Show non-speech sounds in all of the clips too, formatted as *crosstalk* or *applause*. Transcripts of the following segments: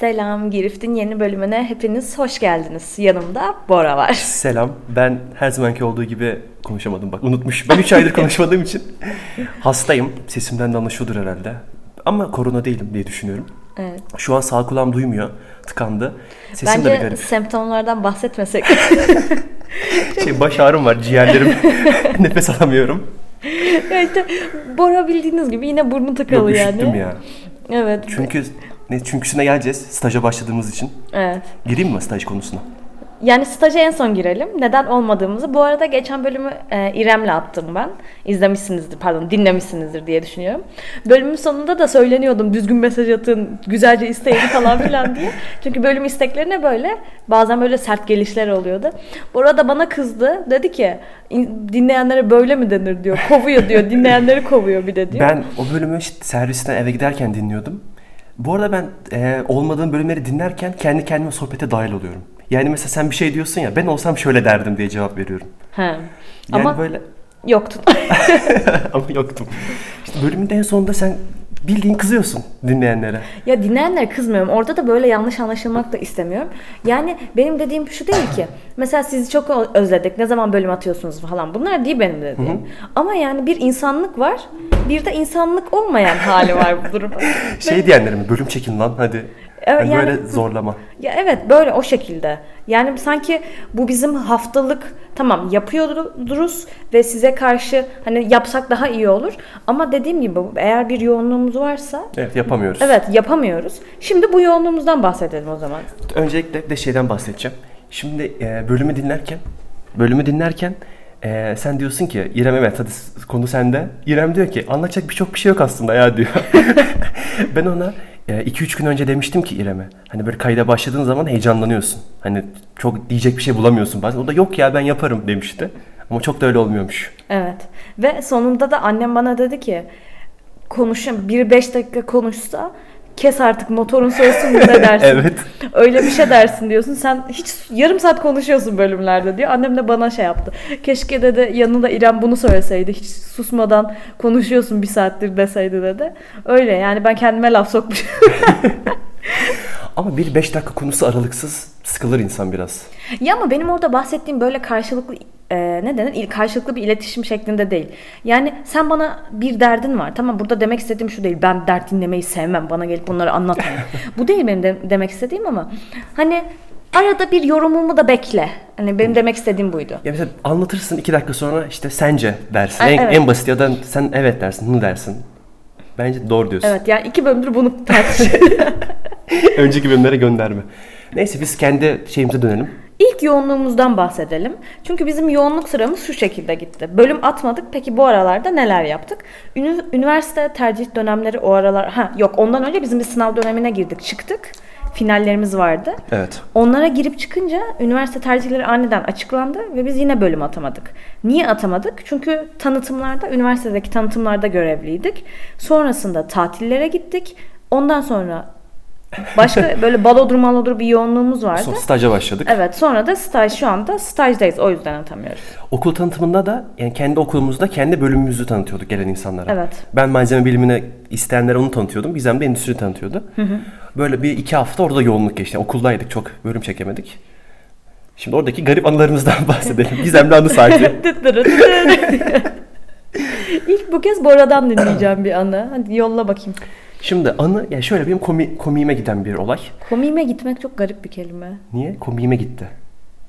Selam, Girift'in yeni bölümüne hepiniz hoş geldiniz. Yanımda Bora var. Selam. Ben her zamanki olduğu gibi konuşamadım bak unutmuş. Ben 3 aydır *laughs* konuşmadığım için hastayım. Sesimden de anlaşılıyordur herhalde. Ama korona değilim diye düşünüyorum. Evet. Şu an sağ kulağım duymuyor. Tıkandı. Sesim de bir Bence garip. semptomlardan bahsetmesek. *laughs* *laughs* Şey, baş ağrım var ciğerlerim. Nefes alamıyorum. ya işte Bora bildiğiniz gibi yine burnu Yok tıkalı yani. üşüttüm ya. Evet. Çünkü ne çünküsüne geleceğiz staja başladığımız için. Evet. Gireyim mi staj konusuna? Yani staja en son girelim. Neden olmadığımızı. Bu arada geçen bölümü e, İrem'le attım ben. İzlemişsinizdir, pardon dinlemişsinizdir diye düşünüyorum. Bölümün sonunda da söyleniyordum düzgün mesaj atın, güzelce isteyin falan filan diye. *laughs* Çünkü bölüm isteklerine böyle bazen böyle sert gelişler oluyordu. Bu arada bana kızdı. Dedi ki "İn- dinleyenlere böyle mi denir diyor. Kovuyor diyor. Dinleyenleri kovuyor bir de diyor. Ben o bölümü işte servisten eve giderken dinliyordum. Bu arada ben e, olmadığım bölümleri dinlerken kendi kendime sohbete dahil oluyorum. Yani mesela sen bir şey diyorsun ya ben olsam şöyle derdim diye cevap veriyorum. He. Yani Ama böyle yoktu. *laughs* ama yoktum. İşte bölümün en sonunda sen bildiğin kızıyorsun dinleyenlere. Ya dinleyenlere kızmıyorum. Orada da böyle yanlış anlaşılmak da istemiyorum. Yani benim dediğim şu değil ki. Mesela sizi çok özledik. Ne zaman bölüm atıyorsunuz falan. Bunlar değil benim dediğim. Ama yani bir insanlık var. Bir de insanlık olmayan hali var bu durumda. Şey diyenlere mi bölüm çekin lan hadi. Yani yani- böyle zorlama. Ya evet böyle o şekilde. Yani sanki bu bizim haftalık tamam yapıyoruz ve size karşı hani yapsak daha iyi olur. Ama dediğim gibi eğer bir yoğunluğumuz varsa Evet yapamıyoruz. evet yapamıyoruz. Şimdi bu yoğunluğumuzdan bahsedelim o zaman. Öncelikle de şeyden bahsedeceğim. Şimdi e, bölümü dinlerken bölümü dinlerken e, sen diyorsun ki İrem evet hadi konu sende. İrem diyor ki anlatacak birçok bir şey yok aslında ya diyor. *laughs* ben ona 2-3 gün önce demiştim ki İrem'e. Hani böyle kayda başladığın zaman heyecanlanıyorsun. Hani çok diyecek bir şey bulamıyorsun bazen. O da yok ya ben yaparım demişti. Ama çok da öyle olmuyormuş. Evet. Ve sonunda da annem bana dedi ki konuşun bir beş dakika konuşsa kes artık motorun soğusun mu ne *laughs* dersin? Evet. Öyle bir şey dersin diyorsun. Sen hiç yarım saat konuşuyorsun bölümlerde diyor. Annem de bana şey yaptı. Keşke dedi yanında İrem bunu söyleseydi. Hiç susmadan konuşuyorsun bir saattir deseydi dedi. Öyle yani ben kendime laf sokmuşum. *laughs* Ama bir 5 dakika konusu aralıksız sıkılır insan biraz. Ya ama benim orada bahsettiğim böyle karşılıklı e, ne denir? Karşılıklı bir iletişim şeklinde değil. Yani sen bana bir derdin var. Tamam burada demek istediğim şu değil. Ben dert dinlemeyi sevmem. Bana gelip bunları anlatma. *laughs* Bu değil benim de- demek istediğim ama hani arada bir yorumumu da bekle. Hani benim demek istediğim buydu. Ya mesela anlatırsın 2 dakika sonra işte sence dersin. Ha, en, evet. en basit ya da sen evet dersin, hı dersin. Bence doğru diyorsun. Evet yani iki bölümdür bunu *laughs* tartışıyoruz. Önceki bölümlere gönderme. Neyse biz kendi şeyimize dönelim. İlk yoğunluğumuzdan bahsedelim. Çünkü bizim yoğunluk sıramız şu şekilde gitti. Bölüm atmadık. Peki bu aralarda neler yaptık? Ünü- üniversite tercih dönemleri o aralar... Ha yok ondan önce bizim bir sınav dönemine girdik. Çıktık. Finallerimiz vardı. Evet. Onlara girip çıkınca üniversite tercihleri aniden açıklandı ve biz yine bölüm atamadık. Niye atamadık? Çünkü tanıtımlarda, üniversitedeki tanıtımlarda görevliydik. Sonrasında tatillere gittik. Ondan sonra başka *laughs* böyle balodur malodur bir yoğunluğumuz vardı. Sonra staja başladık. Evet sonra da staj şu anda stajdayız o yüzden atamıyoruz. Okul tanıtımında da yani kendi okulumuzda kendi bölümümüzü tanıtıyorduk gelen insanlara. Evet. Ben malzeme bilimine isteyenlere onu tanıtıyordum. Gizem de endüstri tanıtıyordu. Böyle bir iki hafta orada yoğunluk geçti. Okuldaydık çok bölüm çekemedik. Şimdi oradaki garip anılarımızdan *laughs* bahsedelim. Gizemli anı saati. *laughs* İlk bu kez Bora'dan dinleyeceğim bir anı. Hadi yolla bakayım. Şimdi anı yani şöyle benim komi, komiğime giden bir olay. Komiğime gitmek çok garip bir kelime. Niye? Komiğime gitti.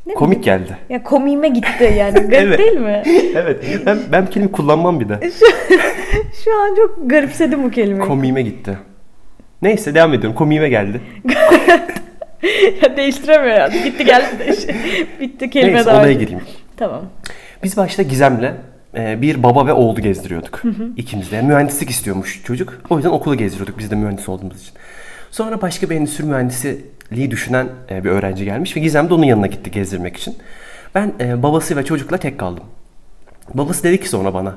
Ne Komik geldi. Ya komiğime gitti yani. *laughs* Garip Evet. değil mi? *laughs* evet. Ben, ben kelime kullanmam bir de. *laughs* Şu an çok garipsedim bu kelimeyi. Komiğime gitti. Neyse devam ediyorum. Komiğime geldi. ya değiştiremiyor yani. Gitti geldi. Bitti kelime Neyse daha. olaya gireyim. Tamam. Biz başta Gizem'le bir baba ve oğlu gezdiriyorduk. İkimiz de. Mühendislik istiyormuş çocuk. O yüzden okulu gezdiriyorduk biz de mühendis olduğumuz için. Sonra başka bir endüstri mühendisliği düşünen e, bir öğrenci gelmiş ve Gizem de onun yanına gitti gezdirmek için. Ben e, babası ve çocukla tek kaldım. Babası dedi ki sonra bana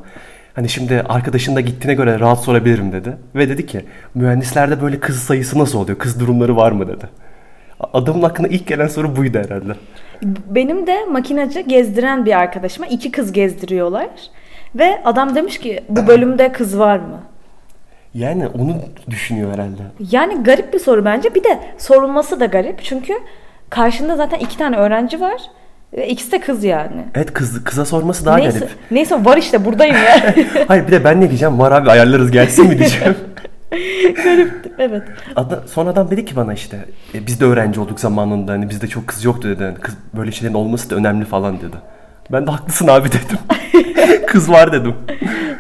hani şimdi arkadaşın da gittiğine göre rahat sorabilirim dedi. Ve dedi ki mühendislerde böyle kız sayısı nasıl oluyor? Kız durumları var mı dedi. Adamın aklına ilk gelen soru buydu herhalde. Benim de makinacı gezdiren bir arkadaşıma iki kız gezdiriyorlar. Ve adam demiş ki bu bölümde kız var mı? Yani onu düşünüyor herhalde. Yani garip bir soru bence. Bir de sorulması da garip. Çünkü karşında zaten iki tane öğrenci var. Ve ikisi de kız yani. Evet kız, kıza sorması daha neyse, garip. neyse var işte buradayım ya. *laughs* Hayır bir de ben ne diyeceğim? Var abi ayarlarız gelsin mi diyeceğim. *laughs* *laughs* Garipti. Evet. Ada, sonradan dedi ki bana işte e, biz de öğrenci olduk zamanında hani bizde çok kız yoktu dedi. Kız böyle şeylerin olması da önemli falan dedi. Ben de haklısın abi *laughs* dedim. *laughs* kız var dedim.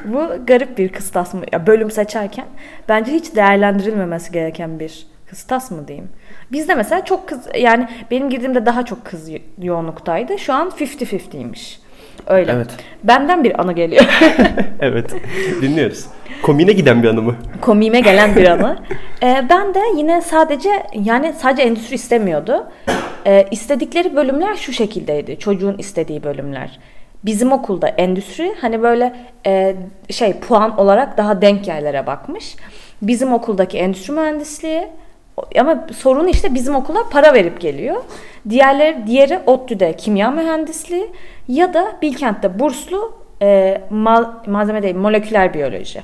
Bu garip bir kıstas mı? Ya bölüm seçerken bence hiç değerlendirilmemesi gereken bir kıstas mı diyeyim. Bizde mesela çok kız yani benim girdiğimde daha çok kız yo- yoğunluktaydı. Şu an 50-50'ymiş. Öyle. Evet. Benden bir anı geliyor. *laughs* evet dinliyoruz. Komine giden bir anımı. Komiğime gelen bir anı. *laughs* Ee, ben de yine sadece yani sadece endüstri istemiyordu. Ee, istedikleri bölümler şu şekildeydi. Çocuğun istediği bölümler. Bizim okulda endüstri hani böyle e, şey puan olarak daha denk yerlere bakmış. Bizim okuldaki endüstri mühendisliği ama sorun işte bizim okula para verip geliyor. Diğerleri diğeri ODTÜ'de kimya mühendisliği ya da Bilkent'te burslu e, mal, malzeme değil moleküler biyoloji.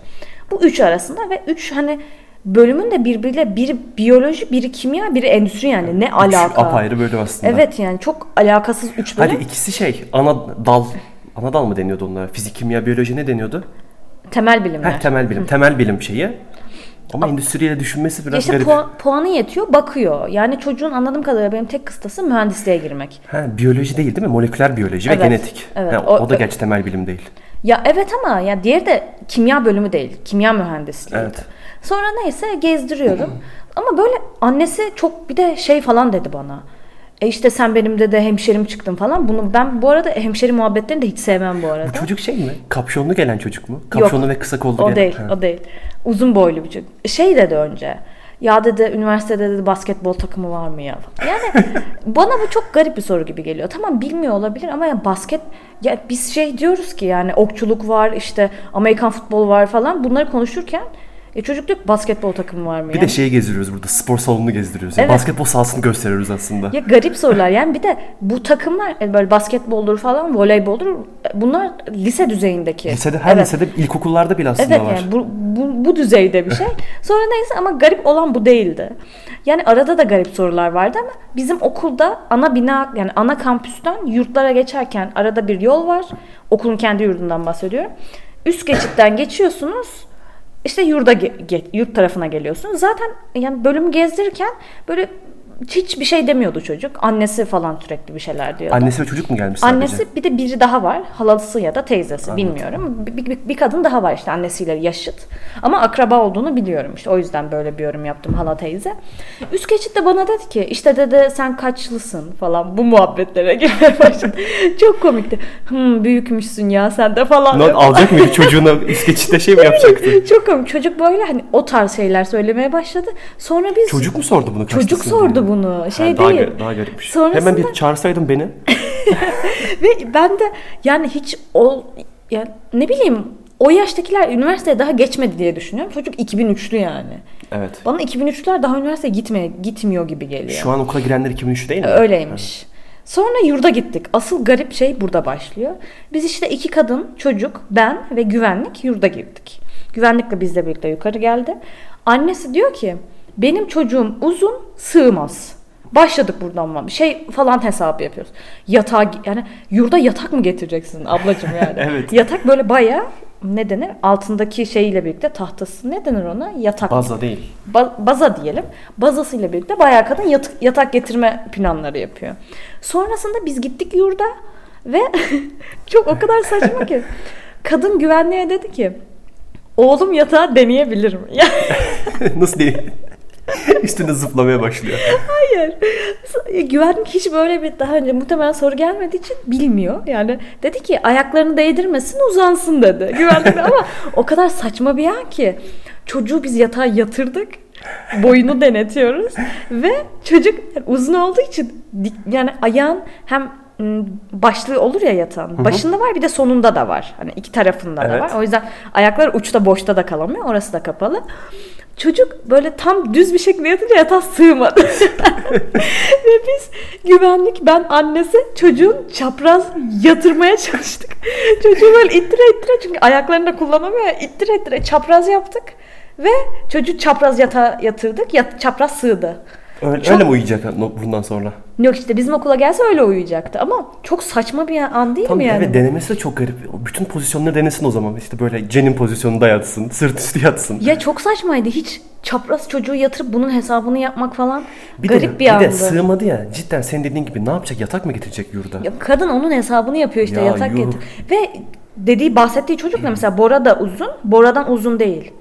Bu üç arasında ve üç hani bölümün de birbiriyle biri biyoloji, biri kimya, biri endüstri yani ne alaka? apayrı bölüm aslında. Evet yani çok alakasız üç bölüm. Hadi ikisi şey ana dal. Ana dal mı deniyordu onlara? Fizik, kimya, biyoloji ne deniyordu? Temel bilimler. Heh, temel bilim. Temel bilim şeyi. Ama endüstriyle düşünmesi biraz işte garip. puan- puanı yetiyor bakıyor. Yani çocuğun anladığım kadarıyla benim tek kıstası mühendisliğe girmek. Ha, biyoloji değil değil mi? Moleküler biyoloji Evet, ve genetik. evet. Ha, o, O- da gerçi temel bilim değil. Ya evet ama ya diğeri de kimya bölümü değil. Kimya mühendisliği. Evet. Sonra neyse gezdiriyorum. ama böyle annesi çok bir de şey falan dedi bana. E işte sen benim de de hemşerim çıktın falan. Bunu ben bu arada hemşeri muhabbetlerini de hiç sevmem bu arada. Bu çocuk şey mi? Kapşonlu gelen çocuk mu? Kapşonlu ve kısa kollu O gelen. değil, Ha. o değil. Uzun boylu bir çocuk. Şey dedi önce. Ya dedi üniversitede dedi basketbol takımı var mı ya? Yani *laughs* bana bu çok garip bir soru gibi geliyor. Tamam bilmiyor olabilir ama ya basket ya biz şey diyoruz ki yani okçuluk var işte Amerikan futbolu var falan bunları konuşurken e çocuk diyor ki, basketbol takımı var mı? Bir yani? de şeyi gezdiriyoruz burada. Spor salonunu gezdiriyoruz. Yani Evet. Basketbol sahasını gösteriyoruz aslında. Ya garip sorular yani bir de bu takımlar e, böyle basketboldur falan voleyboldur bunlar lise düzeyindeki. Lisede, her Evet. lisede, ilkokullarda bile aslında Evet var. yani bu, bu, bu düzeyde bir şey. *laughs* Sonra neyse ama garip olan bu değildi. Yani arada da garip sorular vardı ama bizim okulda ana bina yani ana kampüsten yurtlara geçerken arada bir yol var. Okulun kendi yurdundan bahsediyorum. Üst geçitten geçiyorsunuz. İşte yurda yurt tarafına geliyorsunuz. Zaten yani bölüm gezdirirken böyle hiçbir şey demiyordu çocuk. Annesi falan sürekli bir şeyler diyordu. Annesi ve çocuk mu gelmiş sadece? Annesi bir de biri daha var. Halası ya da teyzesi bilmiyorum. Bir, bir, bir kadın daha var işte annesiyle yaşıt. Ama akraba olduğunu biliyorum işte. O yüzden böyle bir yorum yaptım hala teyze. Üst geçitte bana dedi ki işte dedi sen kaçlısın falan bu muhabbetlere *laughs* girmeye başladı. Çok komikti. Hmm, büyükmüşsün ya sen de falan. Lan alacak mıydı çocuğuna üst geçitte şey mi yapacaktı? Çok komik. Çocuk böyle hani o tarz şeyler söylemeye başladı. Sonra biz Çocuk mu sordu bunu? Çocuk sordu bunu. Şey Ha, daha, değil. gar- daha garipmiş. Sonrasında- Hemen bir çağırsaydın beni. *laughs* Ve ben de yani hiç o yani ne bileyim o yaştakiler üniversiteye daha geçmedi diye düşünüyorum. Çocuk 2003'lü yani. Evet. Bana 2003'lüler daha üniversiteye gitmeye gitmiyor gibi geliyor. Şu an okula girenler 2003 değil mi? Öyleymiş. Sonra yurda gittik. Asıl garip şey burada başlıyor. Biz işte iki kadın, çocuk, ben ve güvenlik yurda girdik. Güvenlikle bizle birlikte yukarı geldi. Annesi diyor ki benim çocuğum uzun sığmaz. Başladık buradan ama şey falan hesap yapıyoruz. Yatağa yani yurda yatak mı getireceksin ablacığım yani? *laughs* Evet. Yatak böyle bayağı ne denir? Altındaki şeyle birlikte tahtası ne denir ona? Yatak. Baza değil. Ba- baza diyelim. Bazasıyla birlikte bayağı kadın yat- yatak getirme planları yapıyor. Sonrasında biz gittik yurda ve *laughs* çok o kadar saçma ki. Kadın güvenliğe dedi ki oğlum yatağı deneyebilir mi? *laughs* Nasıl değil? *laughs* Üstüne zıplamaya başlıyor. hayır. Güvenlik hiç böyle bir daha önce muhtemelen soru gelmediği için bilmiyor. Yani dedi ki ayaklarını değdirmesin uzansın dedi. Güvenlik ama o kadar saçma bir an ki. Çocuğu biz yatağa yatırdık. Boyunu denetiyoruz. Ve çocuk uzun olduğu için yani ayağın hem başlığı olur ya yatağın. Başında var bir de sonunda da var. Hani iki tarafında da Evet. var. O yüzden ayaklar uçta boşta da kalamıyor. Orası da kapalı. Çocuk böyle tam düz bir şekilde yatınca yatağa sığmadı. *laughs* Ve biz güvenlik, ben annesi çocuğun çapraz yatırmaya çalıştık. Çocuğu böyle ittire ittire çünkü ayaklarını da kullanamıyor ittire ittire çapraz yaptık. Ve çocuğu çapraz yatağa yatırdık. Yat, çapraz sığdı. Öyle, Çok- öyle mi uyuyacak bundan sonra? Yok işte bizim okula gelse öyle uyuyacaktı. Ama çok saçma bir an değil Tam mi yani? evet denemesi de çok garip. Bütün pozisyonları denesin o zaman. İşte böyle Jen'in pozisyonunda yatsın, sırt üstü yatsın. Ya çok saçmaydı. Hiç çapraz çocuğu yatırıp bunun hesabını yapmak falan Bir garip de, bir bir andı. de sığmadı ya. Cidden senin dediğin gibi ne yapacak? Yatak mı getirecek yurda? Ya kadın onun hesabını yapıyor işte Ya yatak yuh. getir. Ve dediği bahsettiği çocuk ne mesela Bora da uzun, Bora'dan uzun değil.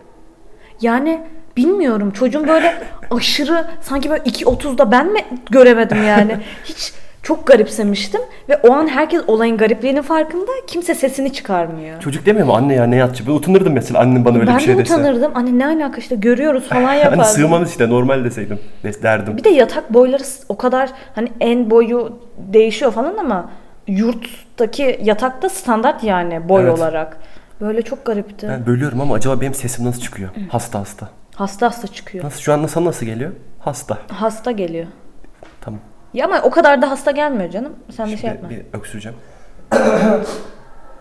Yani bilmiyorum çocuğun böyle aşırı sanki böyle 2.30'da ben mi göremedim yani. *laughs* Hiç çok garipsemiştim ve o an herkes olayın garipliğinin farkında. Kimse sesini çıkarmıyor. Çocuk demiyor mu anne ya ne yatacak? Ben utanırdım mesela annem bana öyle ben bir şey de dese. utanırdım. Hani ne alaka işte görüyoruz falan *laughs* Hani yapardım. sığmamız işte normal deseydim. Des derdim. Bir de yatak boyları o kadar hani en boyu değişiyor falan ama yurttaki yatakta standart yani boy Evet. olarak. Böyle çok garipti. Ben bölüyorum ama acaba benim sesim nasıl çıkıyor? Hasta hasta. Hasta hasta çıkıyor. Nasıl şu an nasıl nasıl geliyor? Hasta. Hasta geliyor. Tamam. Ya ama o kadar da hasta gelmiyor canım. Sen de şey Şimdi yapma. bir öksüreceğim.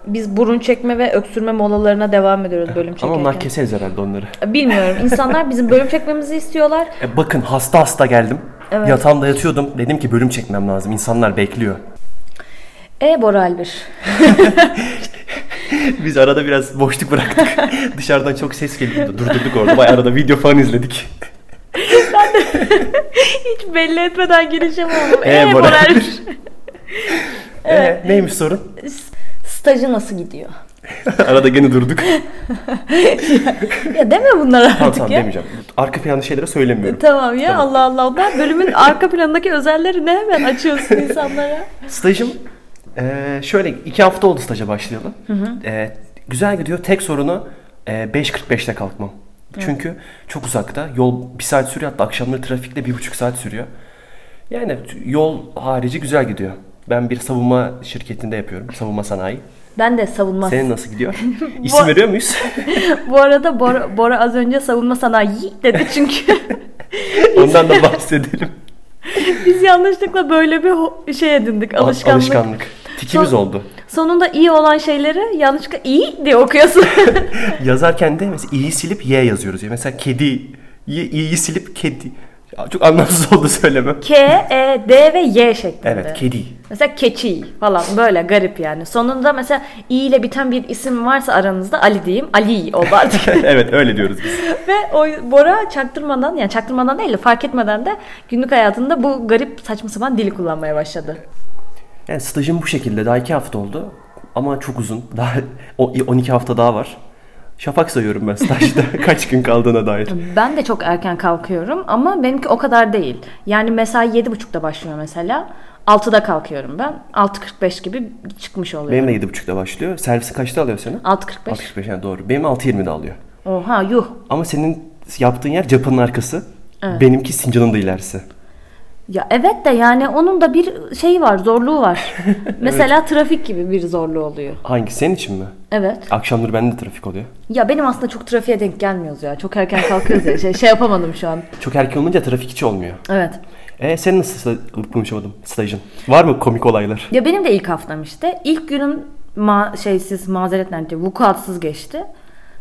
Biz burun çekme ve öksürme molalarına devam ediyoruz bölüm Ama çekerken. onlar keseriz herhalde onları. Bilmiyorum. İnsanlar bizim bölüm çekmemizi istiyorlar. E, bakın hasta hasta geldim. Evet. Yatağımda yatıyordum. Dedim ki bölüm çekmem lazım. İnsanlar bekliyor. E Bora Albir. *laughs* *laughs* Biz arada biraz boşluk bıraktık. *laughs* Dışarıdan çok ses geliyordu. Durdurduk orada. Bayağı arada video falan izledik. *laughs* Hiç belli etmeden girişim oldu. E, E Bora Bora Albir. Albir. E, neymiş sorun? Stajı nasıl gidiyor? arada gene durduk. Ya deme bunları artık tamam tamam ya. demeyeceğim. Arka planlı şeylere söylemiyorum. Tamam ya Tamam. Allah Allah. Onlar bölümün arka planındaki özelleri ne hemen açıyorsun insanlara. Stajım e, şöyle iki hafta oldu staja başlayalı. E, güzel gidiyor. Tek sorunu e, 5.45'te kalkmam. Çünkü çok uzakta. Yol bir saat sürüyor. Hatta akşamları trafikte bir buçuk saat sürüyor. Yani yol harici güzel gidiyor. Ben bir savunma şirketinde yapıyorum. Savunma sanayi. Ben de savunma. Senin nasıl gidiyor? *laughs* İsim veriyor muyuz? *laughs* Bu arada Bora, Bora az önce savunma sanayi dedi çünkü *laughs* Ondan da bahsedelim. biz yanlışlıkla böyle bir şey edindik alışkanlık. Alışkanlık. Tikimiz Son- oldu. Sonunda iyi olan şeyleri yanlışlıkla iyi diye okuyorsun. *laughs* Yazarken de mesela i'yi silip y yazıyoruz. Ya mesela kedi, i'yi silip kedi. Çok anlamsız oldu söylemem. K, E, D ve Y şeklinde. Evet, kedi. Mesela keçi falan böyle garip yani. Sonunda mesela i ile biten bir isim varsa aranızda Ali diyeyim. Ali oldu artık. *laughs* evet, öyle diyoruz biz. *laughs* Ve o Bora çaktırmadan yani çaktırmadan değil de fark etmeden de günlük hayatında bu garip saçma sapan dili kullanmaya başladı. Yani stajım bu şekilde. Daha iki hafta oldu. Ama çok uzun. Daha *laughs* o- 12 hafta daha var. Şafak sayıyorum ben stajda. *laughs* Kaç gün kaldığına dair. Ben de çok erken kalkıyorum ama benimki o kadar değil. Yani mesai 7.30'da başlıyor mesela. 6'da kalkıyorum ben. 6.45 gibi çıkmış oluyorum. Benim de 7.30'da başlıyor. Servisi kaçta alıyor seni? 6.45. 6.45 yani doğru. Benim 6.20'de alıyor. Oha yuh. Ama senin yaptığın yer Japan'ın arkası. Evet. Benimki Sincan'ın da ilerisi. Ya evet de yani onun da bir şeyi var, zorluğu var. *laughs* Mesela trafik gibi bir zorluğu oluyor. Hangi? Senin için mi? Evet. Akşamları bende de trafik oluyor. Ya benim aslında çok trafiğe denk gelmiyoruz ya. Çok erken kalkıyoruz ya. *laughs* Şey, şey yapamadım şu an. Çok erken olunca trafik hiç olmuyor. Evet. E senin nasıl sta- konuşamadım stajın? Var mı komik olaylar? Ya benim de ilk haftam işte. İlk günüm ma şeysiz, mazeret nerede, vukuatsız geçti.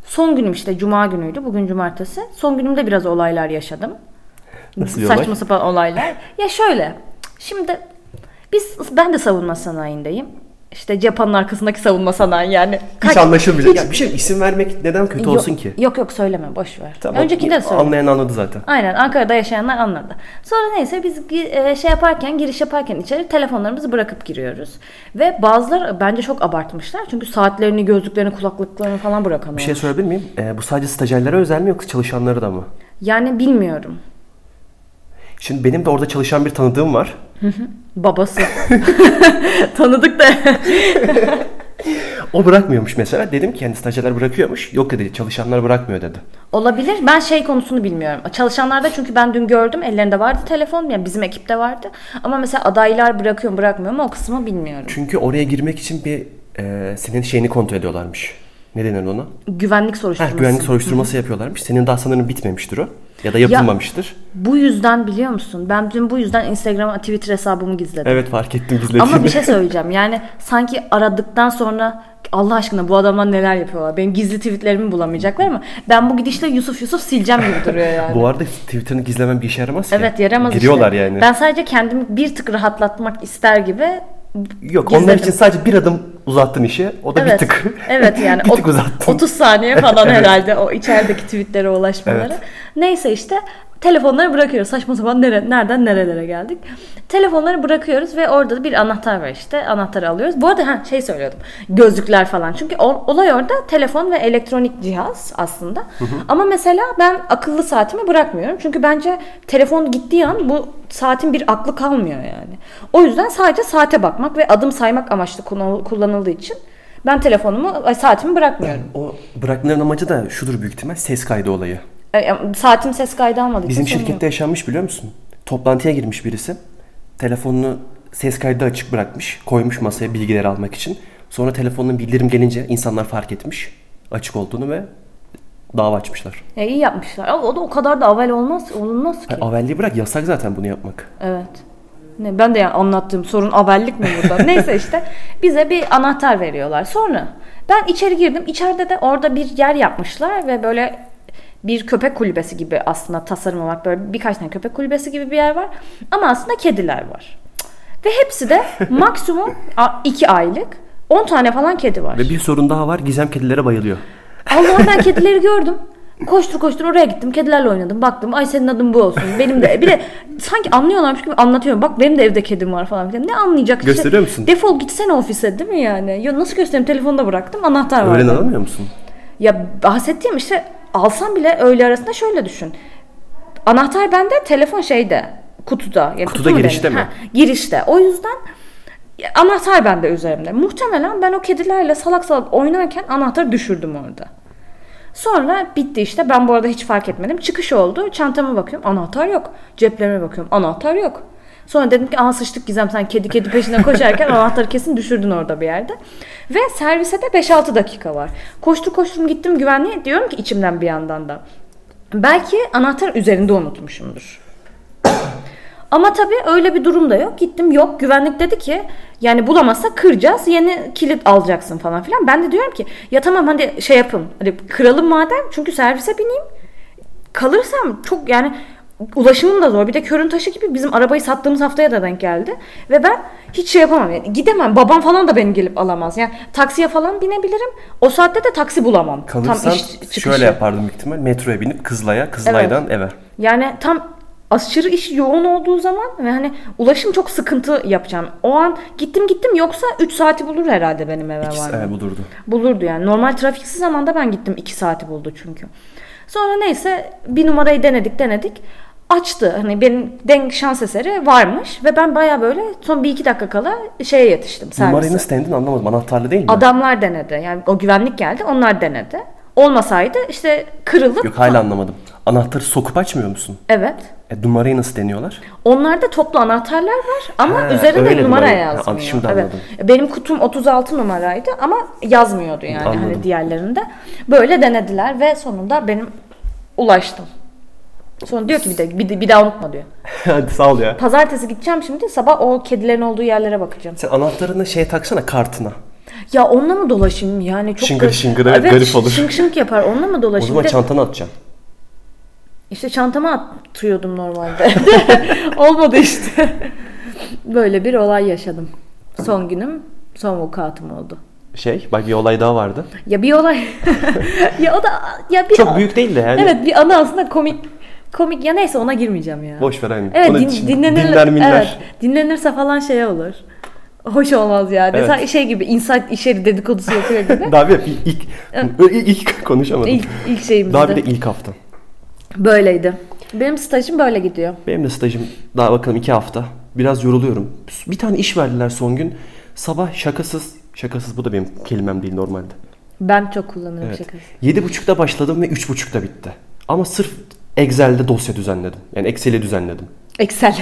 Son günüm işte cuma günüydü. Bugün cumartesi. Son günümde biraz olaylar yaşadım. Nasıl bir Saçma olay? sapan olaylar. Ya şöyle. Şimdi biz ben de savunma sanayindeyim. İşte Japan'ın arkasındaki savunma sanayi yani. Hiç anlaşılmayacak. Ya bir şey isim vermek neden kötü Yok- olsun ki? Yok yok söyleme boş ver. Tamam. Öncekinde de söyle. Anlayan anladı zaten. Aynen Ankara'da yaşayanlar anladı. Sonra neyse biz e, şey yaparken giriş yaparken içeri telefonlarımızı bırakıp giriyoruz. Ve bazıları bence çok abartmışlar. Çünkü saatlerini, gözlüklerini, kulaklıklarını falan bırakamıyorlar. Bir şey sorabilir miyim? E, bu sadece stajyerlere özel mi yoksa çalışanlara da mı? Yani bilmiyorum. Şimdi benim de orada çalışan bir tanıdığım var. Babası. *laughs* Tanıdık da. O bırakmıyormuş mesela. Dedim ki yani stajyerler bırakıyormuş. Yok dedi çalışanlar bırakmıyor dedi. Olabilir. Ben şey konusunu bilmiyorum. Çalışanlarda çünkü ben dün gördüm ellerinde vardı telefon. Yani bizim ekipte vardı. Ama mesela adaylar bırakıyor mu bırakmıyor mu o kısmı bilmiyorum. Çünkü oraya girmek için bir e, senin şeyini kontrol ediyorlarmış. Ne denir ona? Güvenlik soruşturması. güvenlik soruşturması yapıyorlarmış. Senin daha sanırım bitmemiştir o. Ya da yapılmamıştır. Bu yüzden biliyor musun? Ben dün bu yüzden Instagram, Twitter hesabımı gizledim. Evet fark ettim gizlediğini. Ama bir şey *laughs* söyleyeceğim. Yani sanki aradıktan sonra Allah aşkına bu adamlar neler yapıyorlar? Benim gizli tweetlerimi bulamayacaklar ama ben bu gidişle Yusuf Yusuf sileceğim gibi duruyor yani. Bu arada Twitter'ını gizlemen bir işe yaramaz ki. Evet yaramaz Giriyorlar işte. yani. Ben sadece kendimi bir tık rahatlatmak ister gibi Yok gizledim. onlar için sadece bir adım uzattın işi. O da evet. bir tık. Evet yani *laughs* bir tık uzattın. 30 saniye *laughs* falan Evet. herhalde o içerideki tweetlere ulaşmaları. Evet. Neyse işte telefonları bırakıyoruz. Saçma sapan nere, nereden nerelere geldik. Telefonları bırakıyoruz ve orada da bir anahtar var işte. Anahtarı alıyoruz. Bu arada ha, şey söylüyordum. Gözlükler falan. Çünkü o- olay orada telefon ve elektronik cihaz aslında. Ama mesela ben akıllı saatimi bırakmıyorum. Çünkü bence telefon gittiği an bu saatin bir aklı kalmıyor yani. O yüzden sadece saate bakmak ve adım saymak amaçlı kullan- kullanıldığı için ben telefonumu, saatimi bırakmıyorum. O bırakmaların amacı da şudur büyük ihtimal ses kaydı olayı. E, Saatim ses kaydı almadı. Bizim şirkette yaşanmış biliyor musun? Toplantıya girmiş birisi. Telefonunu ses kaydı açık bırakmış. Koymuş masaya bilgileri almak için. Sonra telefonun bildirim gelince insanlar fark etmiş açık olduğunu ve dava açmışlar. E, iyi yapmışlar. Ama o da o kadar da avel olmaz, olunmaz ki. Avelliği bırak yasak zaten bunu yapmak. Evet. Ne, ben de yani anlattığım sorun avellik mi burada? *laughs* Neyse işte bize bir anahtar veriyorlar. Sonra ben içeri girdim. İçeride de orada bir yer yapmışlar ve böyle bir köpek kulübesi gibi aslında tasarımı var. Böyle birkaç tane köpek kulübesi gibi bir yer var. Ama aslında kediler var. Ve hepsi de *laughs* maksimum 2 aylık 10 tane falan kedi var. Ve bir sorun daha var. Gizem kedilere bayılıyor. Allah ben *laughs* kedileri gördüm. Koştur koştur oraya gittim. Kedilerle oynadım. Baktım ay senin adın bu olsun. Benim de bir de sanki anlıyorlarmış gibi anlatıyorum. Bak benim de evde kedim var falan filan. Ne anlayacak işte. Gösteriyor musun? Defol gitsene ofise değil mi yani? Ya nasıl göstereyim? Telefonu da bıraktım. Anahtar var. Öğlen alamıyor musun? Ya bahsettiğim işte alsam bile öğle arasında şöyle düşün. Anahtar bende, telefon şeyde, kutuda. Yani Kutuda kutu girişte mi? Ha, girişte. O yüzden anahtar bende üzerimde. Muhtemelen ben o kedilerle salak salak oynarken anahtarı düşürdüm orada. Sonra bitti işte. Ben bu arada hiç fark etmedim. Çıkış oldu. Çantama bakıyorum. Anahtar yok. Ceplerime bakıyorum. Anahtar yok. Sonra dedim ki aa sıçtık Gizem sen kedi kedi peşinden koşarken *laughs* anahtarı kesin düşürdün orada bir yerde. Ve servise de 5-6 dakika var. Koştur koştum gittim güvenliğe diyorum ki içimden bir yandan da. Belki anahtar üzerinde unutmuşumdur. Ama tabii öyle bir durum da yok. Gittim yok. Güvenlik dedi ki yani bulamazsa kıracağız. Yeni kilit alacaksın falan filan. Ben de diyorum ki ya tamam hadi şey yapın. Hadi kıralım madem. Çünkü servise bineyim. Kalırsam çok yani ulaşımım da zor. Bir de körün taşı gibi bizim arabayı sattığımız haftaya da denk geldi. Ve ben hiç şey yapamam. Yani gidemem. Babam falan da beni gelip alamaz. Yani taksiye falan binebilirim. O saatte de taksi bulamam. Kalırsan iş çıkışı. şöyle yapardım büyük ihtimal. Metroya binip Kızılay'a, Kızılay'dan eve. Yani tam aşırı iş yoğun olduğu zaman ve hani ulaşım çok sıkıntı yapacağım. O an gittim gittim yoksa 3 saati bulur herhalde benim eve İkisi varmam. evet, bulurdu. Bulurdu yani. Normal trafiksiz zamanda ben gittim 2 saati buldu çünkü. Sonra neyse bir numarayı denedik denedik. Açtı. Hani benim denk şans eseri varmış ve ben baya böyle son bir iki dakika kala şeye yetiştim servise. Numarayı nasıl denedin anlamadım. Anahtarlı değil mi? Adamlar denedi. Yani o güvenlik geldi. Onlar denedi. Olmasaydı işte kırılıp Yok hala anlamadım. Anahtarı sokup açmıyor musun? Evet. E, numarayı nasıl deniyorlar? Onlarda toplu anahtarlar var ama Ha, üzerinde numara numara. yazmıyor. Ha, şimdi evet. anladım. Benim kutum 36 numaraydı ama yazmıyordu yani Anladım. hani diğerlerinde. Böyle denediler ve sonunda benim ulaştım. Sonra diyor ki bir de bir, bir daha unutma diyor. *laughs* Hadi sağ ol ya. Pazartesi gideceğim şimdi sabah o kedilerin olduğu yerlere bakacağım. Sen anahtarını şeye taksana kartına. Ya onunla mı dolaşayım yani çok Şıngır şıngır, evet, garip olur. Şınk şınk yapar onunla mı O dolaşayım? zaman Bir de- çantana atacaksın. İşte çantama atıyordum normalde. *laughs* Olmadı işte. Böyle bir olay yaşadım. Son günüm, son vukuatım oldu. Şey bak bir olay daha vardı. Ya bir olay. *laughs* ya o da ya bir Çok büyük değil de yani. Evet bir anı aslında komik komik ya neyse ona girmeyeceğim ya. Boş ver hani. Evet din, dinlenir, dinler minler. Evet, dinlenirse falan şey olur. Hoş olmaz yani. Evet. Sanki şey gibi insight işeri dedikodusu yapıyor gibi. *laughs* Daha bir ilk, ilk, ilk konuşamadım. ilk, ilk şeyimizde. Daha bir de ilk hafta. Böyleydi. Benim stajım böyle gidiyor. Benim de stajım daha bakalım iki hafta. Biraz yoruluyorum. Bir tane iş verdiler son gün. Sabah şakasız, şakasız bu da benim kelimem değil normalde. Ben çok kullanırım Evet. şakası. Yedi buçukta başladım ve üç buçukta bitti. Ama sırf Excel'de dosya düzenledim. Yani Excel'i düzenledim. Excel.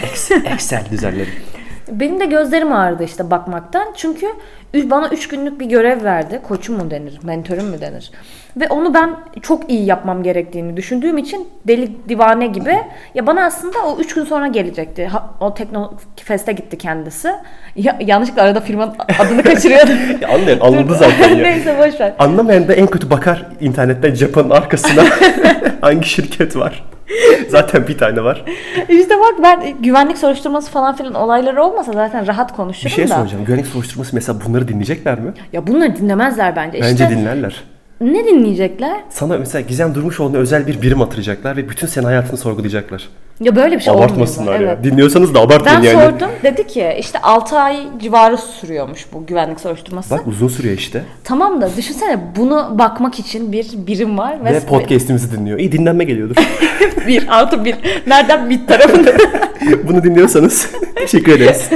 Excel düzenledim. *laughs* Benim de gözlerim ağrıdı işte bakmaktan. Çünkü bana 3 günlük bir görev verdi. Koçum mu denir, mentörüm mü denir? Ve onu ben çok iyi yapmam gerektiğini düşündüğüm için deli divane gibi. Ya bana aslında o 3 gün sonra gelecekti. Ha- o Teknofest'e gitti kendisi. Ya, yanlışlıkla arada firmanın adını kaçırıyordum. *laughs* Ya anlayan anladı zaten ya. *laughs* Neyse boş ver. Anlamayan da en kötü bakar internetten Japan'ın arkasına *laughs* hangi şirket var. *laughs* Zaten bir tane var. İşte bak ben güvenlik soruşturması falan filan olayları olmasa zaten rahat Bir konuşurum şey da. soracağım. Güvenlik soruşturması mesela bunları dinleyecekler mi? Ya bunları dinlemezler bence. Bence işte dinlerler. ne dinleyecekler? Sana mesela Gizem Durmuşoğlu'na özel bir birim atıracaklar ve bütün senin hayatını sorgulayacaklar. Ya böyle bir şey Abartmasınlar ya. Evet. Dinliyorsanız da abartmayın Ben yani. sordum. Dedi ki işte 6 ay civarı sürüyormuş bu güvenlik soruşturması. Bak uzun sürüyor işte. Tamam da düşünsene bunu bakmak için bir birim var. Ve podcast'imizi dinliyor. İyi dinlenme geliyordur. *laughs* bir artı bir. Nereden bit tarafında. *laughs* Bunu dinliyorsanız *laughs* teşekkür ederiz.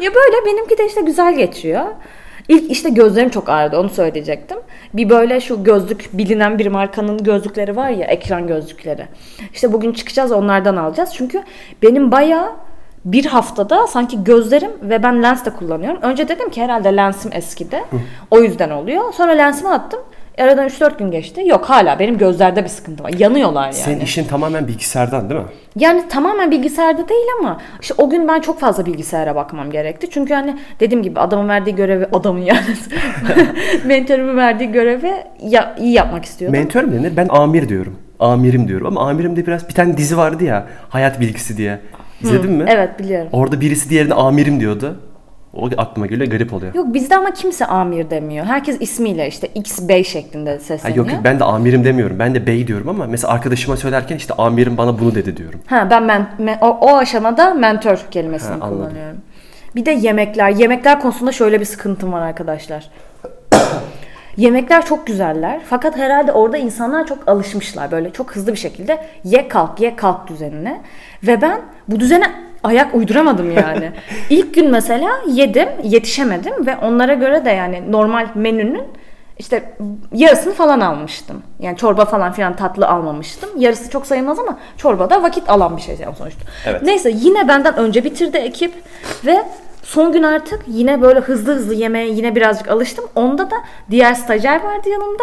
ya böyle benimki de işte güzel geçiyor. İlk işte gözlerim çok ağrıdı onu söyleyecektim. Bir böyle şu gözlük bilinen bir markanın gözlükleri var ya ekran gözlükleri. İşte bugün çıkacağız onlardan alacağız. Çünkü benim bayağı bir haftada sanki gözlerim ve ben lens de kullanıyorum. Önce dedim ki herhalde lensim eskidi. O yüzden oluyor. Sonra lensimi attım. Aradan 3-4 gün geçti. Yok hala benim gözlerde bir sıkıntı var. Yanıyorlar yani. Senin işin tamamen bilgisayardan değil mi? Yani tamamen bilgisayarda değil ama işte o gün ben çok fazla bilgisayara bakmam gerekti. Çünkü hani dediğim gibi adamın verdiği görevi *laughs* adamın yani *laughs* mentörümün verdiği görevi ya, iyi yapmak istiyordum. Mentör mü denir? Ben amir diyorum. Amirim diyorum ama amirimde biraz bir tane dizi vardı ya hayat bilgisi diye. İzledin mi? evet biliyorum. Orada birisi diğerine amirim diyordu. O aklıma geliyor garip oluyor. Yok bizde ama kimse amir demiyor. Herkes ismiyle işte X Bey şeklinde Ha, sesleniyor. yok yok ben de amirim demiyorum. Ben de bey diyorum ama mesela arkadaşıma söylerken işte amirim bana bunu dedi diyorum. Ha ben men, men- o, o aşamada mentor kelimesini Ha, anladım. kullanıyorum. Bir de yemekler. Yemekler konusunda şöyle bir sıkıntım var arkadaşlar. *coughs* Yemekler çok güzeller. Fakat herhalde orada insanlar çok alışmışlar. Böyle çok hızlı bir şekilde ye kalk ye kalk düzenine. Ve ben bu düzene ayak uyduramadım yani. *laughs* İlk gün mesela yedim, yetişemedim ve onlara göre de yani normal menünün işte yarısını falan almıştım. Yani çorba falan filan tatlı almamıştım. Yarısı çok sayılmaz ama çorbada vakit alan bir şey sonuçta. Evet. Neyse yine benden önce bitirdi ekip ve son gün artık yine böyle hızlı hızlı yemeğe yine birazcık alıştım. Onda da diğer stajyer vardı yanımda.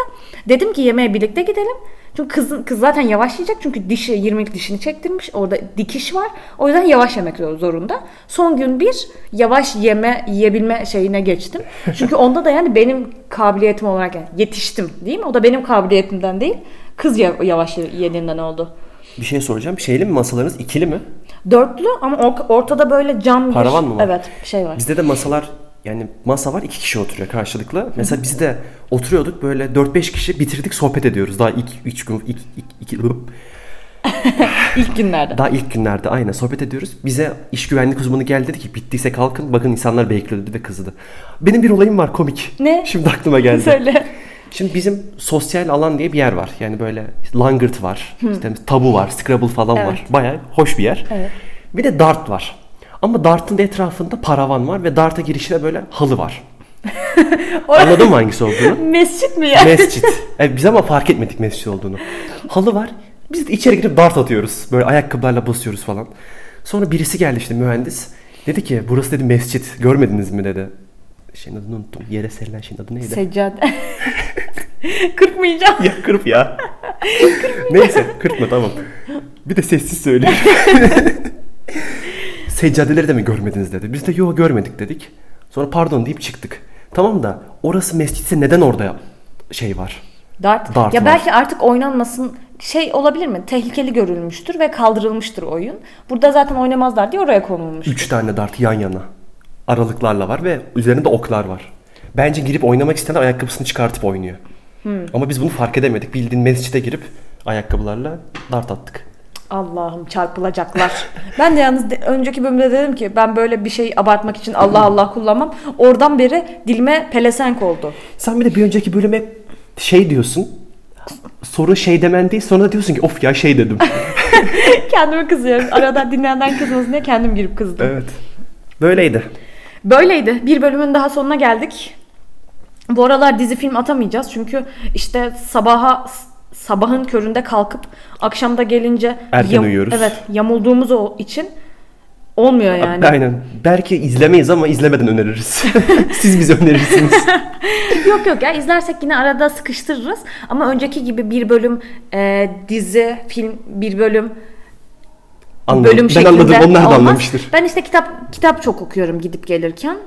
Dedim ki yemeğe birlikte gidelim. Çünkü kız, kız zaten yavaş yiyecek çünkü dişi 20'lik dişini çektirmiş. Orada dikiş var. O yüzden yavaş yemek zorunda. Son gün bir yavaş yeme yiyebilme şeyine geçtim. *laughs* Çünkü onda da yani benim kabiliyetim olarak yani yetiştim değil mi? O da benim kabiliyetimden değil. Kız ya- yavaş yediğinden oldu. Bir şey soracağım. Şeyli mi masalarınız ikili mi? Dörtlü ama or- ortada böyle cam bir... Paravan mı var? Evet bir şey var. Bizde de masalar yani masa var iki kişi oturuyor karşılıklı. Mesela biz de oturuyorduk böyle 4-5 kişi bitirdik sohbet ediyoruz. Daha ilk 3 gün ilk, ilk, iki- *laughs* İlk günlerde. daha ilk günlerde aynen sohbet ediyoruz. Bize iş güvenlik uzmanı geldi dedi ki bittiyse kalkın bakın insanlar bekliyor dedi ve kızdı. Benim bir olayım var komik. Ne? Şimdi aklıma geldi. *laughs* Söyle. Şimdi bizim sosyal alan diye bir yer var. Yani böyle langırt var, işte tabu var, scrabble falan Evet. var. Bayağı hoş bir yer. Evet. Bir de dart var. Ama dartın da etrafında paravan var ve darta girişte böyle halı var. *laughs* Anladın mı hangisi olduğunu? *laughs* Mescit mi ya? Mescit. *laughs* Evet, biz ama fark etmedik mescit olduğunu. Halı var. Biz de içeri girip dart atıyoruz. Böyle ayakkabılarla basıyoruz falan. Sonra birisi geldi işte mühendis. Dedi ki burası dedi mescit. Görmediniz mi dedi. Şeyin adını unuttum. Yere serilen şeyin adı neydi? Seccade. *laughs* Kırpmayacağım. ya kırp ya. Neyse kırpma tamam. Bir de sessiz söyle. *laughs* Seccadeleri de mi görmediniz dedi. Biz de yok görmedik dedik. Sonra pardon deyip çıktık. Tamam da orası mescitse neden orada şey var? Dart. Dart ya var. belki artık oynanmasın şey olabilir mi? Tehlikeli görülmüştür ve kaldırılmıştır oyun. Burada zaten oynamazlar diye oraya konulmuş. Üç tane dart yan yana. Aralıklarla var ve üzerinde oklar var. Bence girip oynamak isteyen ayakkabısını çıkartıp oynuyor. Ama biz bunu fark edemedik. Bildiğin mescide girip ayakkabılarla dart attık. Allah'ım çarpılacaklar. *laughs* ben de yalnız de- önceki bölümde dedim ki ben böyle bir şey abartmak için Allah Allah kullanmam. Oradan beri dilime pelesenk oldu. Sen bir de bir önceki bölüme şey diyorsun. Sorun şey demen değil sonra diyorsun ki of ya şey dedim. *laughs* Kendime kızıyorum. Arada dinleyenler kızmasın diye kendim girip kızdım. evet. Böyleydi. Böyleydi. Bir bölümün daha sonuna geldik. Bu aralar dizi film atamayacağız çünkü işte sabaha sabahın köründe kalkıp akşamda gelince Erken uyuyoruz. Evet, yamulduğumuz o için Olmuyor yani. Aynen. Belki izlemeyiz ama izlemeden öneririz. *laughs* Siz bize önerirsiniz. *laughs* yok yok ya izlersek yine arada sıkıştırırız. Ama önceki gibi bir bölüm e, dizi, film, bir bölüm Anladım. bölüm ben şeklinde anladım. Onlar da olmaz. anlamıştır. Ben işte kitap kitap çok okuyorum gidip gelirken.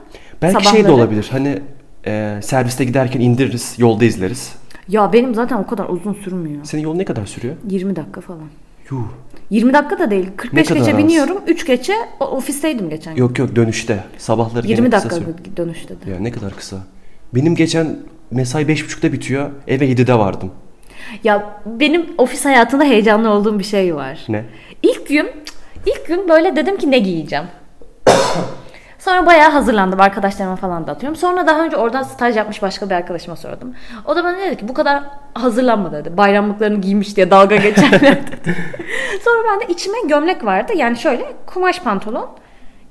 Belki şey de Sabahları. olabilir. Hani e, serviste giderken indiririz. Yolda izleriz. Ya benim zaten o kadar uzun sürmüyor. Senin yol ne kadar sürüyor? 20 dakika falan. Yuh. 20 dakika da değil. 45 kadar geçe az? biniyorum. 3 geçe o- ofisteydim geçen. Yok yok dönüşte. Sabahları 20 gene kısa dakika sürüyor. dönüşte de. Ya ne kadar kısa. Benim geçen mesai 5.30'da bitiyor. Eve 7'de vardım. Ya benim ofis hayatında heyecanlı olduğum bir şey var. Ne? İlk gün ilk gün böyle dedim ki ne giyeceğim. *coughs* Sonra bayağı hazırlandım arkadaşlarıma falan da atıyorum. Sonra daha önce oradan staj yapmış başka bir arkadaşıma sordum. O da bana dedi ki bu kadar hazırlanma dedi. Bayramlıklarını giymiş diye dalga geçerler dedi. *laughs* Sonra ben de içime gömlek vardı. Yani şöyle kumaş pantolon,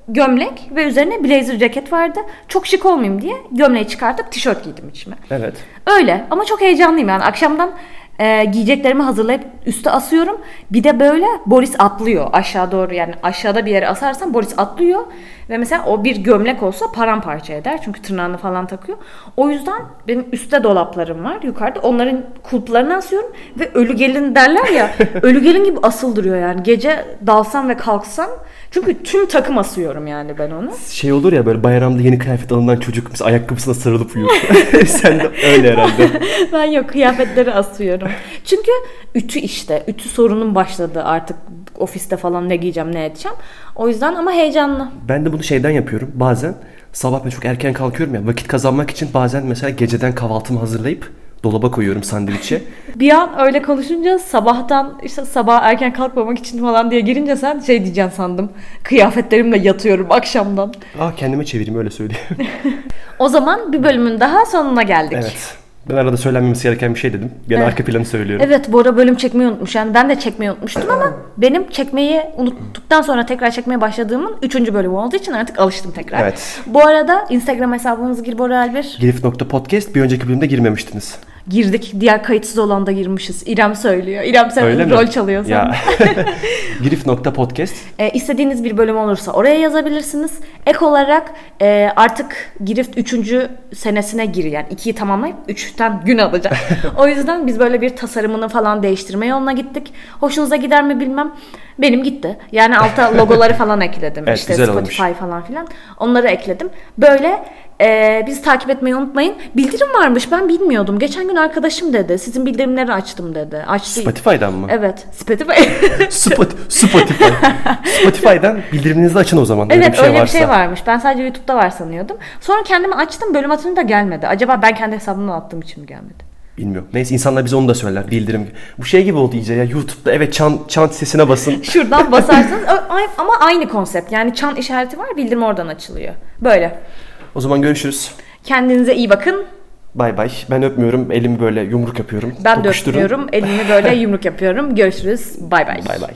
gömlek ve üzerine blazer ceket vardı. Çok şık olmayayım diye gömleği çıkartıp tişört giydim içime. Evet. Öyle ama çok heyecanlıyım yani akşamdan e, giyeceklerimi hazırlayıp üste asıyorum. Bir de böyle Boris atlıyor aşağı doğru yani aşağıda bir yere asarsan Boris atlıyor ve mesela o bir gömlek olsa paramparça eder çünkü tırnağını falan takıyor. O yüzden benim üstte dolaplarım var yukarıda onların kulplarını asıyorum ve ölü gelin derler ya *laughs* ölü gelin gibi asıl duruyor yani gece dalsam ve kalksam çünkü tüm takım asıyorum yani ben onu. Şey olur ya böyle bayramda yeni kıyafet alınan çocuk mesela ayakkabısına sarılıp uyuyor. *laughs* Sen de öyle herhalde. *laughs* ben yok kıyafetleri asıyorum. Çünkü ütü işte. Ütü sorunum başladı artık ofiste falan ne giyeceğim ne edeceğim. O yüzden ama heyecanlı. Ben de bunu şeyden yapıyorum. Bazen sabah ben çok erken kalkıyorum ya vakit kazanmak için bazen mesela geceden kahvaltımı hazırlayıp dolaba koyuyorum sandviçe. *laughs* Bir an öyle konuşunca sabahtan işte sabah erken kalkmamak için falan diye girince sen şey diyeceksin sandım. Kıyafetlerimle yatıyorum akşamdan. Aa kendime çevireyim öyle söyleyeyim. *laughs* O zaman bir bölümün daha sonuna geldik. evet. Ben arada söylenmemesi gereken bir şey dedim. Gene Evet. arka planı söylüyorum. Evet Bora bölüm çekmeyi unutmuş. Yani ben de çekmeyi unutmuştum ama benim çekmeyi unuttuktan sonra tekrar çekmeye başladığımın 3. bölümü olduğu için artık alıştım tekrar. Evet. Bu arada Instagram hesabımız Gir Bora Elbir. Girif.podcast bir önceki bölümde girmemiştiniz. Girdik. Diğer kayıtsız olan da girmişiz. İrem söylüyor. İrem sen Öyle mi? rol çalıyorsun. Ya. *laughs* Girif.podcast E, istediğiniz bir bölüm olursa oraya yazabilirsiniz. Ek olarak e, artık Girift 3. senesine giriyor. Yani 2'yi tamamlayıp 3'ten gün alacak. *laughs* o yüzden biz böyle bir tasarımını falan değiştirme yoluna gittik. Hoşunuza gider mi bilmem. Benim gitti. Yani alta logoları falan *laughs* ekledim. Evet, işte Spotify olmuş. falan filan. Onları ekledim. Böyle e, bizi takip etmeyi unutmayın. Bildirim varmış ben bilmiyordum. Geçen gün arkadaşım dedi. Sizin bildirimleri açtım dedi. Açtı. Spotify'dan mı? Evet. Spotify. *laughs* Spot- Spotify. Spotify'dan bildiriminizi açın o zaman. Evet öyle bir şey öyle varsa. bir şey varmış. Ben sadece YouTube'da var sanıyordum. Sonra kendimi açtım bölüm atınca gelmedi. Acaba ben kendi hesabımdan attığım için mi gelmedi? Bilmiyorum. Neyse insanlar bize onu da söyler. Bildirim. Bu şey gibi oldu iyice ya. YouTube'da evet çan, çan sesine basın. *laughs* Şuradan basarsınız ama aynı konsept. Yani çan işareti var bildirim oradan açılıyor. Böyle. O zaman görüşürüz. Kendinize iyi bakın. Bay bay. Ben öpmüyorum. Elimi böyle yumruk yapıyorum. Ben de öpmüyorum. Elimi böyle *laughs* yumruk yapıyorum. Görüşürüz. Bay bay. Bay bay.